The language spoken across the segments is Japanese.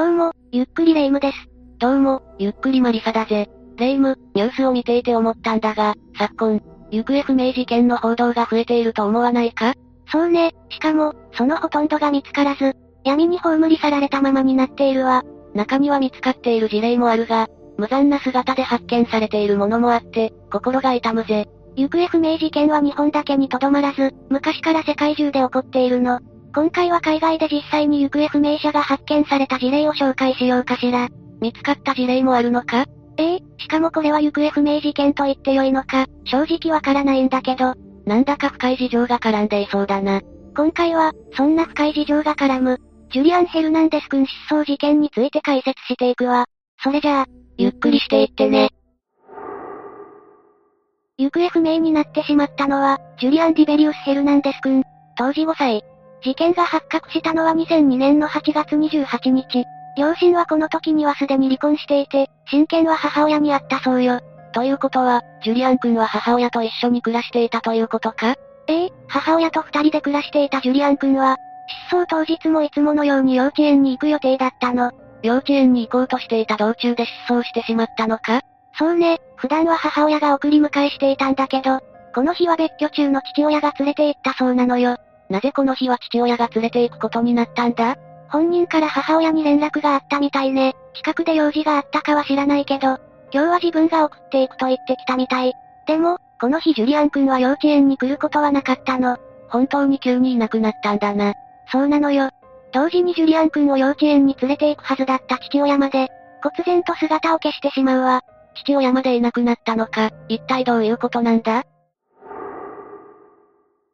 どうも、ゆっくりレ夢ムです。どうも、ゆっくりマリサだぜ。レ夢ム、ニュースを見ていて思ったんだが、昨今、行方不明事件の報道が増えていると思わないか？そうね、しかも、そのほとんどが見つからず、闇に葬り去られたままになっているわ。中には見つかっている事例もあるが、無残な姿で発見されているものもあって、心が痛むぜ。行方不明事件は日本だけにとどまらず、昔から世界中で起こっているの。今回は海外で実際に行方不明者が発見された事例を紹介しようかしら。見つかった事例もあるのか？ええしかもこれは行方不明事件と言ってよいのか、正直わからないんだけど。なんだか深い事情が絡んでいそうだな。今回は、そんな深い事情が絡む、ジュリアン・ヘルナンデス君失踪事件について解説していくわ。それじゃあ、ゆっくりしていってね。行方不明になってしまったのは、ジュリアン・ディベリウス・ヘルナンデス君、当時5歳。事件が発覚したのは2002年の8月28日。両親はこの時にはすでに離婚していて、親権は母親にあったそうよ。ということは、ジュリアン君は母親と一緒に暮らしていたということか？ええ、母親と二人で暮らしていたジュリアン君は、失踪当日もいつものように幼稚園に行く予定だったの。幼稚園に行こうとしていた道中で失踪してしまったのか？そうね、普段は母親が送り迎えしていたんだけど、この日は別居中の父親が連れて行ったそうなのよ。なぜこの日は父親が連れて行くことになったんだ？本人から母親に連絡があったみたいね。近くで用事があったかは知らないけど、今日は自分が送っていくと言ってきたみたい。でも、この日ジュリアン君は幼稚園に来ることはなかったの。本当に急にいなくなったんだな。そうなのよ。同時にジュリアン君を幼稚園に連れて行くはずだった父親まで、忽然と姿を消してしまうわ。父親までいなくなったのか、一体どういうことなんだ？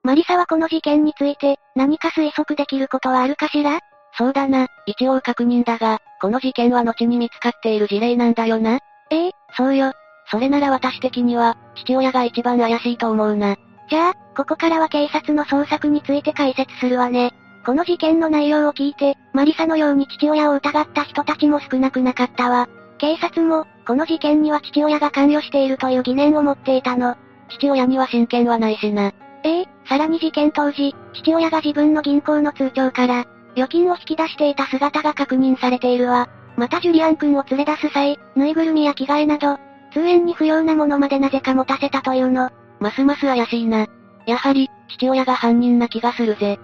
マリサはこの事件について、何か推測できることはあるかしら？そうだな、一応確認だが、この事件は後に見つかっている事例なんだよな。え？えそうよ。それなら私的には、父親が一番怪しいと思うな。じゃあ、ここからは警察の捜索について解説するわね。この事件の内容を聞いて、マリサのように父親を疑った人たちも少なくなかったわ。警察も、この事件には父親が関与しているという疑念を持っていたの。父親には親権はないしな。ええ？さらに事件当時、父親が自分の銀行の通帳から、預金を引き出していた姿が確認されているわ。またジュリアン君を連れ出す際、ぬいぐるみや着替えなど、通園に不要なものまでなぜか持たせたというの。ますます怪しいな。やはり、父親が犯人な気がするぜ。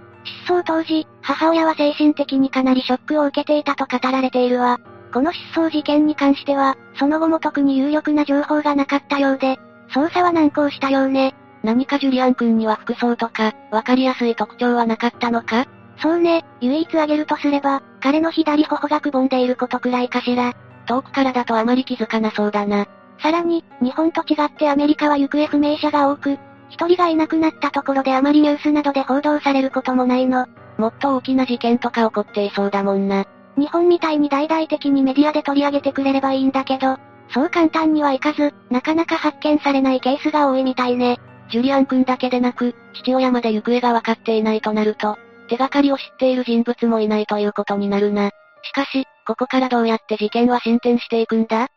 失踪当時、母親は精神的にかなりショックを受けていたと語られているわ。この失踪事件に関しては、その後も特に有力な情報がなかったようで、捜査は難航したようね。何かジュリアン君には服装とか、わかりやすい特徴はなかったのか？そうね、唯一挙げるとすれば、彼の左頬がくぼんでいることくらいかしら。遠くからだとあまり気づかなそうだな。さらに、日本と違ってアメリカは行方不明者が多く、一人がいなくなったところであまりニュースなどで報道されることもないの。もっと大きな事件とか起こっていそうだもんな。日本みたいに大々的にメディアで取り上げてくれればいいんだけど、そう簡単にはいかず、なかなか発見されないケースが多いみたいね。ジュリアン君だけでなく、父親まで行方が分かっていないとなると、手がかりを知っている人物もいないということになるな。しかし、ここからどうやって事件は進展していくんだ？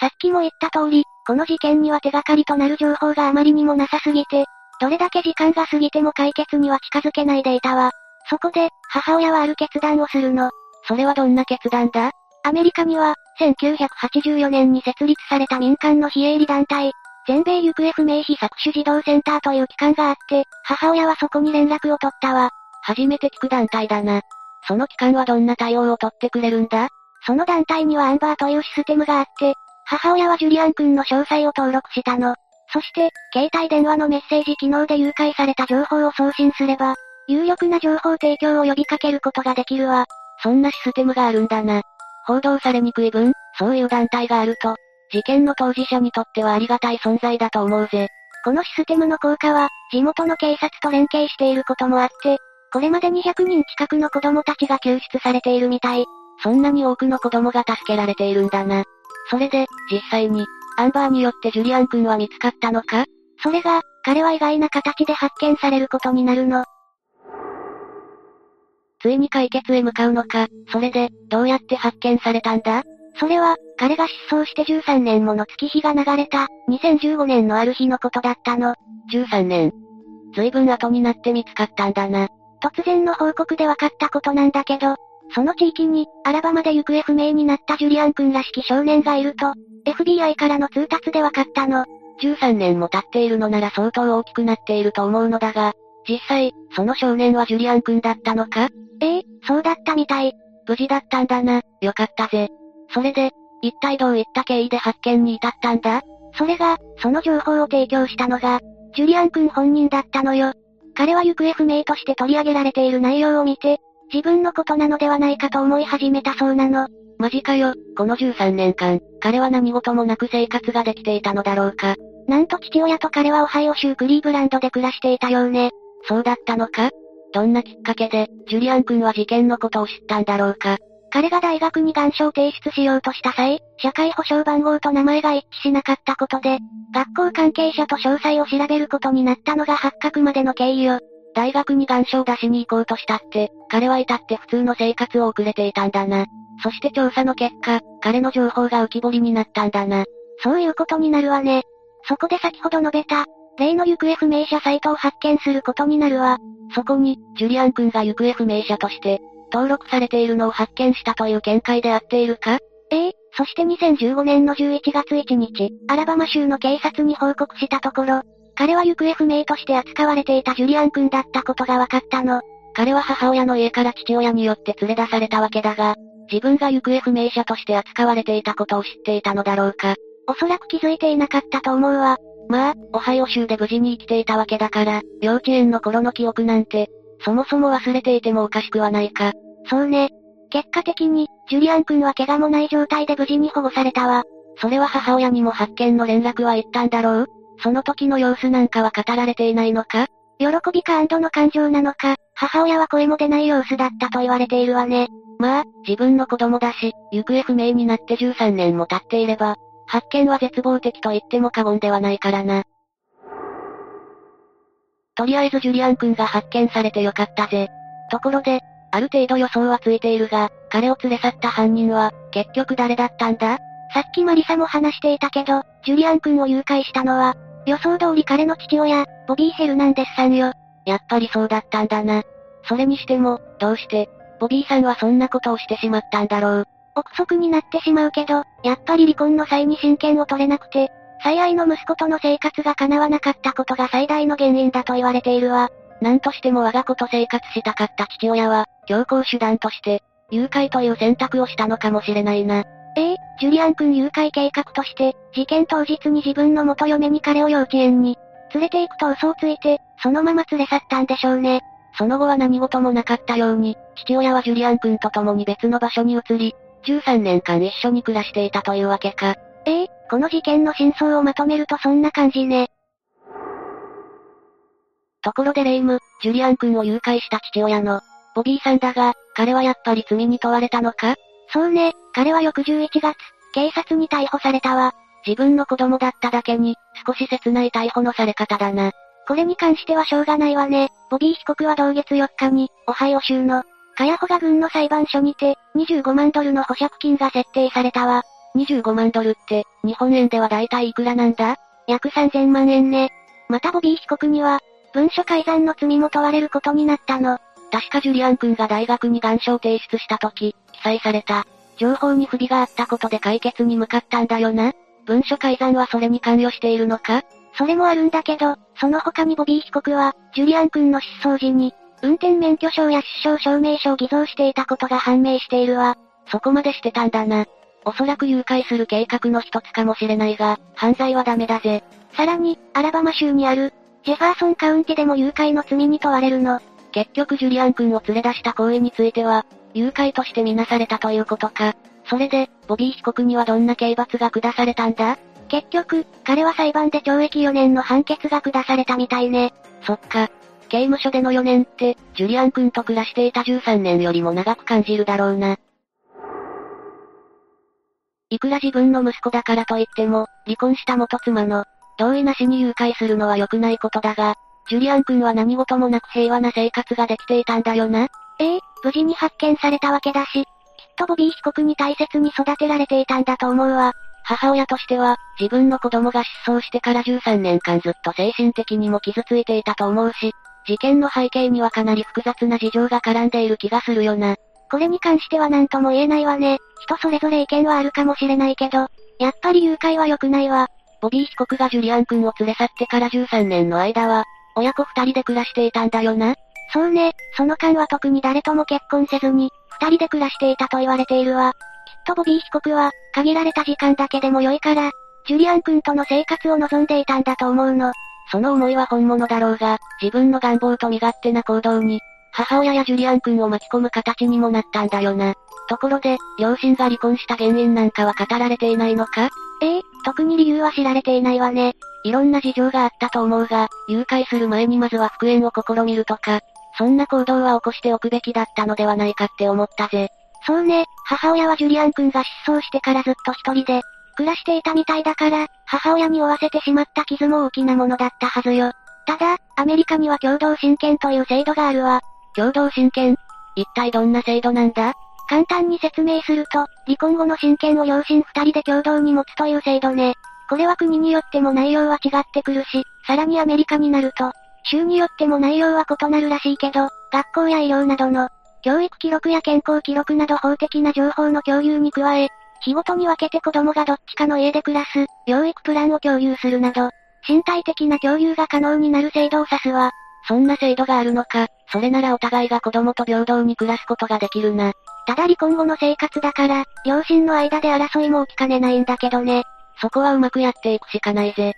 さっきも言った通り、この事件には手がかりとなる情報があまりにもなさすぎて、どれだけ時間が過ぎても解決には近づけないでいたわ。そこで、母親はある決断をするの。それはどんな決断だ？アメリカには、1984年に設立された民間の非営利団体、全米行方不明被搾取児童センターという機関があって、母親はそこに連絡を取ったわ。初めて聞く団体だな。その機関はどんな対応を取ってくれるんだ？その団体にはアンバーというシステムがあって、母親はジュリアン君の詳細を登録したの。そして、携帯電話のメッセージ機能で誘拐された情報を送信すれば、有力な情報提供を呼びかけることができるわ。そんなシステムがあるんだな。報道されにくい分、そういう団体があると、事件の当事者にとってはありがたい存在だと思うぜ。このシステムの効果は、地元の警察と連携していることもあって、これまで200人近くの子供たちが救出されているみたい。そんなに多くの子供が助けられているんだな。それで、実際に、アンバーによってジュリアン君は見つかったのか？それが、彼は意外な形で発見されることになるの。ついに解決へ向かうのか、それで、どうやって発見されたんだ？それは、彼が失踪して13年もの月日が流れた、2015年のある日のことだったの。13年。随分後になって見つかったんだな。突然の報告で分かったことなんだけど、その地域に、アラバマで行方不明になったジュリアン君らしき少年がいると、FBI からの通達で分かったの。13年も経っているのなら相当大きくなっていると思うのだが、実際、その少年はジュリアン君だったのか？ええ、そうだったみたい。無事だったんだな、よかったぜ。それで、一体どういった経緯で発見に至ったんだ？それが、その情報を提供したのが、ジュリアン君本人だったのよ。彼は行方不明として取り上げられている内容を見て、自分のことなのではないかと思い始めたそうなの。マジかよ、この13年間、彼は何事もなく生活ができていたのだろうか。なんと父親と彼はオハイオ州クリーブランドで暮らしていたようね。そうだったのか？どんなきっかけで、ジュリアン君は事件のことを知ったんだろうか？彼が大学に願書を提出しようとした際、社会保障番号と名前が一致しなかったことで、学校関係者と詳細を調べることになったのが発覚までの経緯よ。大学に願書を出しに行こうとしたって、彼は至って普通の生活を送れていたんだな。そして調査の結果、彼の情報が浮き彫りになったんだな。そういうことになるわね。そこで先ほど述べた、例の行方不明者サイトを発見することになるわ。そこに、ジュリアン君が行方不明者として、登録されているのを発見したという見解であっているか？ええそして2015年の11月1日、アラバマ州の警察に報告したところ、彼は行方不明として扱われていたジュリアン君だったことが分かったの。彼は母親の家から父親によって連れ出されたわけだが、自分が行方不明者として扱われていたことを知っていたのだろうか。おそらく気づいていなかったと思うわ。まあ、オハイオ州で無事に生きていたわけだから、幼稚園の頃の記憶なんて、そもそも忘れていてもおかしくはないか。そうね。結果的に、ジュリアン君は怪我もない状態で無事に保護されたわ。それは母親にも発見の連絡は言ったんだろう？その時の様子なんかは語られていないのか？喜びか安堵の感情なのか、母親は声も出ない様子だったと言われているわね。まあ、自分の子供だし、行方不明になって13年も経っていれば、発見は絶望的と言っても過言ではないからな。とりあえずジュリアン君が発見されてよかったぜ。ところで、ある程度予想はついているが、彼を連れ去った犯人は、結局誰だったんだ？さっきマリサも話していたけど、ジュリアン君を誘拐したのは、予想通り彼の父親、ボビー・ヘルナンデスさんよ。やっぱりそうだったんだな。それにしても、どうして、ボビーさんはそんなことをしてしまったんだろう？憶測になってしまうけど、やっぱり離婚の際に親権を取れなくて、最愛の息子との生活が叶わなかったことが最大の原因だと言われているわ。なんとしても我が子と生活したかった父親は、強行手段として、誘拐という選択をしたのかもしれないな。ええジュリアン君誘拐計画として、事件当日に自分の元嫁に彼を幼稚園に、連れて行くと嘘をついて、そのまま連れ去ったんでしょうね。その後は何事もなかったように、父親はジュリアン君と共に別の場所に移り、13年間一緒に暮らしていたというわけか。ええこの事件の真相をまとめるとそんな感じね。ところでレイム、ジュリアン君を誘拐した父親の、ボビーさんだが、彼はやっぱり罪に問われたのか？そうね、彼は翌11月、警察に逮捕されたわ。自分の子供だっただけに、少し切ない逮捕のされ方だな。これに関してはしょうがないわね。ボビー被告は同月4日に、オハイオ州の、カヤホガ郡の裁判所にて、25万ドルの保釈金が設定されたわ。25万ドルって、日本円では大体いくらなんだ？約3000万円ね。またボビー被告には、文書改ざんの罪も問われることになったの。確かジュリアン君が大学に願書を提出した時、記載された。情報に不備があったことで解決に向かったんだよな。文書改ざんはそれに関与しているのか？それもあるんだけど、その他にボビー被告は、ジュリアン君の失踪時に、運転免許証や出生証明書を偽造していたことが判明しているわ。そこまでしてたんだな。おそらく誘拐する計画の一つかもしれないが、犯罪はダメだぜ。さらに、アラバマ州にある、ジェファーソンカウンティでも誘拐の罪に問われるの。結局ジュリアン君を連れ出した行為については、誘拐としてみなされたということか。それで、ボビー被告にはどんな刑罰が下されたんだ？結局、彼は裁判で懲役4年の判決が下されたみたいね。そっか。刑務所での4年って、ジュリアン君と暮らしていた13年よりも長く感じるだろうな。いくら自分の息子だからといっても、離婚した元妻の、同意なしに誘拐するのは良くないことだが、ジュリアン君は何事もなく平和な生活ができていたんだよな。ええ無事に発見されたわけだし、きっとボビー被告に大切に育てられていたんだと思うわ。母親としては、自分の子供が失踪してから13年間ずっと精神的にも傷ついていたと思うし、事件の背景にはかなり複雑な事情が絡んでいる気がするよな。これに関しては何とも言えないわね。人それぞれ意見はあるかもしれないけど、やっぱり誘拐は良くないわ。ボビー被告がジュリアン君を連れ去ってから13年の間は、親子二人で暮らしていたんだよな。そうね、その間は特に誰とも結婚せずに、二人で暮らしていたと言われているわ。きっとボビー被告は、限られた時間だけでも良いから、ジュリアン君との生活を望んでいたんだと思うの。その思いは本物だろうが、自分の願望と身勝手な行動に、母親やジュリアン君を巻き込む形にもなったんだよな。ところで、両親が離婚した原因なんかは語られていないのか？え？え特に理由は知られていないわね。いろんな事情があったと思うが、誘拐する前にまずは復縁を試みるとか、そんな行動は起こしておくべきだったのではないかって思ったぜ。そうね、母親はジュリアン君が失踪してからずっと一人で、暮らしていたみたいだから、母親に負わせてしまった傷も大きなものだったはずよ。ただ、アメリカには共同親権という制度があるわ。共同親権一体どんな制度なんだ？簡単に説明すると、離婚後の親権を両親二人で共同に持つという制度ね。これは国によっても内容は違ってくるし、さらにアメリカになると、州によっても内容は異なるらしいけど、学校や医療などの、教育記録や健康記録など法的な情報の共有に加え、日ごとに分けて子供がどっちかの家で暮らす、養育プランを共有するなど、身体的な共有が可能になる制度を指すわ。そんな制度があるのか、それならお互いが子供と平等に暮らすことができるな。ただ離婚後の生活だから、両親の間で争いも起きかねないんだけどね。そこはうまくやっていくしかないぜ。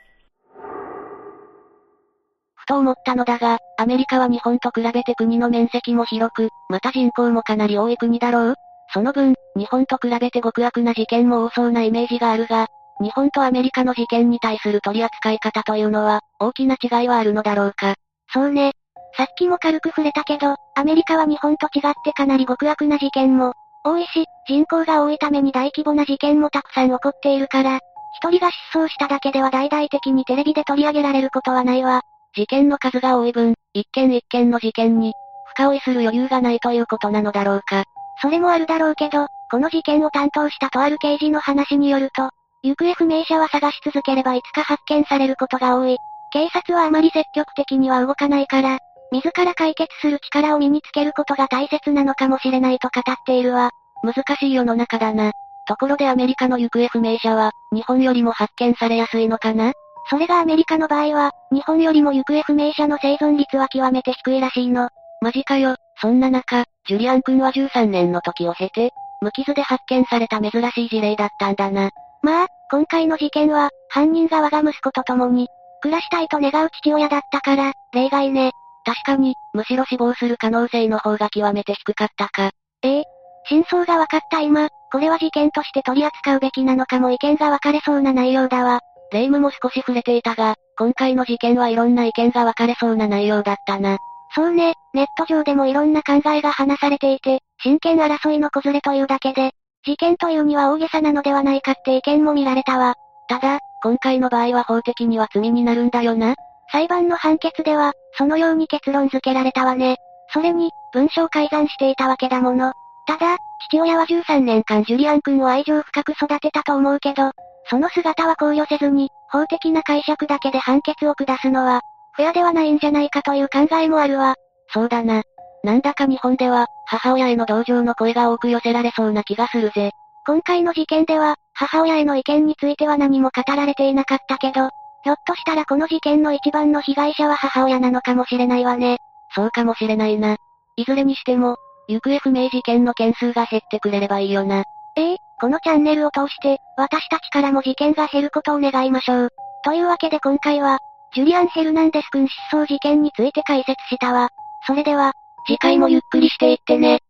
ふと思ったのだが、アメリカは日本と比べて国の面積も広く、また人口もかなり多い国だろう？その分、日本と比べて極悪な事件も多そうなイメージがあるが、日本とアメリカの事件に対する取り扱い方というのは、大きな違いはあるのだろうか？そうね。さっきも軽く触れたけど、アメリカは日本と違ってかなり極悪な事件も、多いし、人口が多いために大規模な事件もたくさん起こっているから、一人が失踪しただけでは大々的にテレビで取り上げられることはないわ。事件の数が多い分、一件一件の事件に、深追いする余裕がないということなのだろうか。それもあるだろうけど、この事件を担当したとある刑事の話によると、行方不明者は探し続ければいつか発見されることが多い。警察はあまり積極的には動かないから、自ら解決する力を身につけることが大切なのかもしれないと語っているわ。難しい世の中だな。ところでアメリカの行方不明者は、日本よりも発見されやすいのかな？それがアメリカの場合は、日本よりも行方不明者の生存率は極めて低いらしいの。マジかよ。そんな中、ジュリアン君は13年の時を経て、無傷で発見された珍しい事例だったんだな。まあ、今回の事件は、犯人が我が息子と共に、暮らしたいと願う父親だったから、例外ね。確かに、むしろ死亡する可能性の方が極めて低かったか。ええ。真相が分かった今、これは事件として取り扱うべきなのかも意見が分かれそうな内容だわ。霊夢も少し触れていたが、今回の事件はいろんな意見が分かれそうな内容だったな。そうね、ネット上でもいろんな考えが話されていて、真剣争いの子連れというだけで、事件というには大げさなのではないかって意見も見られたわ。ただ、今回の場合は法的には罪になるんだよな。裁判の判決では、そのように結論付けられたわね。それに、文章改ざんしていたわけだもの。ただ、父親は13年間ジュリアン君を愛情深く育てたと思うけど、その姿は考慮せずに、法的な解釈だけで判決を下すのは、フェアではないんじゃないかという考えもあるわ。そうだな。なんだか日本では、母親への同情の声が多く寄せられそうな気がするぜ。今回の事件では、母親への意見については何も語られていなかったけど、ひょっとしたらこの事件の一番の被害者は母親なのかもしれないわね。そうかもしれないな。いずれにしても、行方不明事件の件数が減ってくれればいいよな。ええこのチャンネルを通して、私たちからも事件が減ることを願いましょう。というわけで今回は、ジュリアン・ヘルナンデス君失踪事件について解説したわ。それでは、次回もゆっくりしていってね。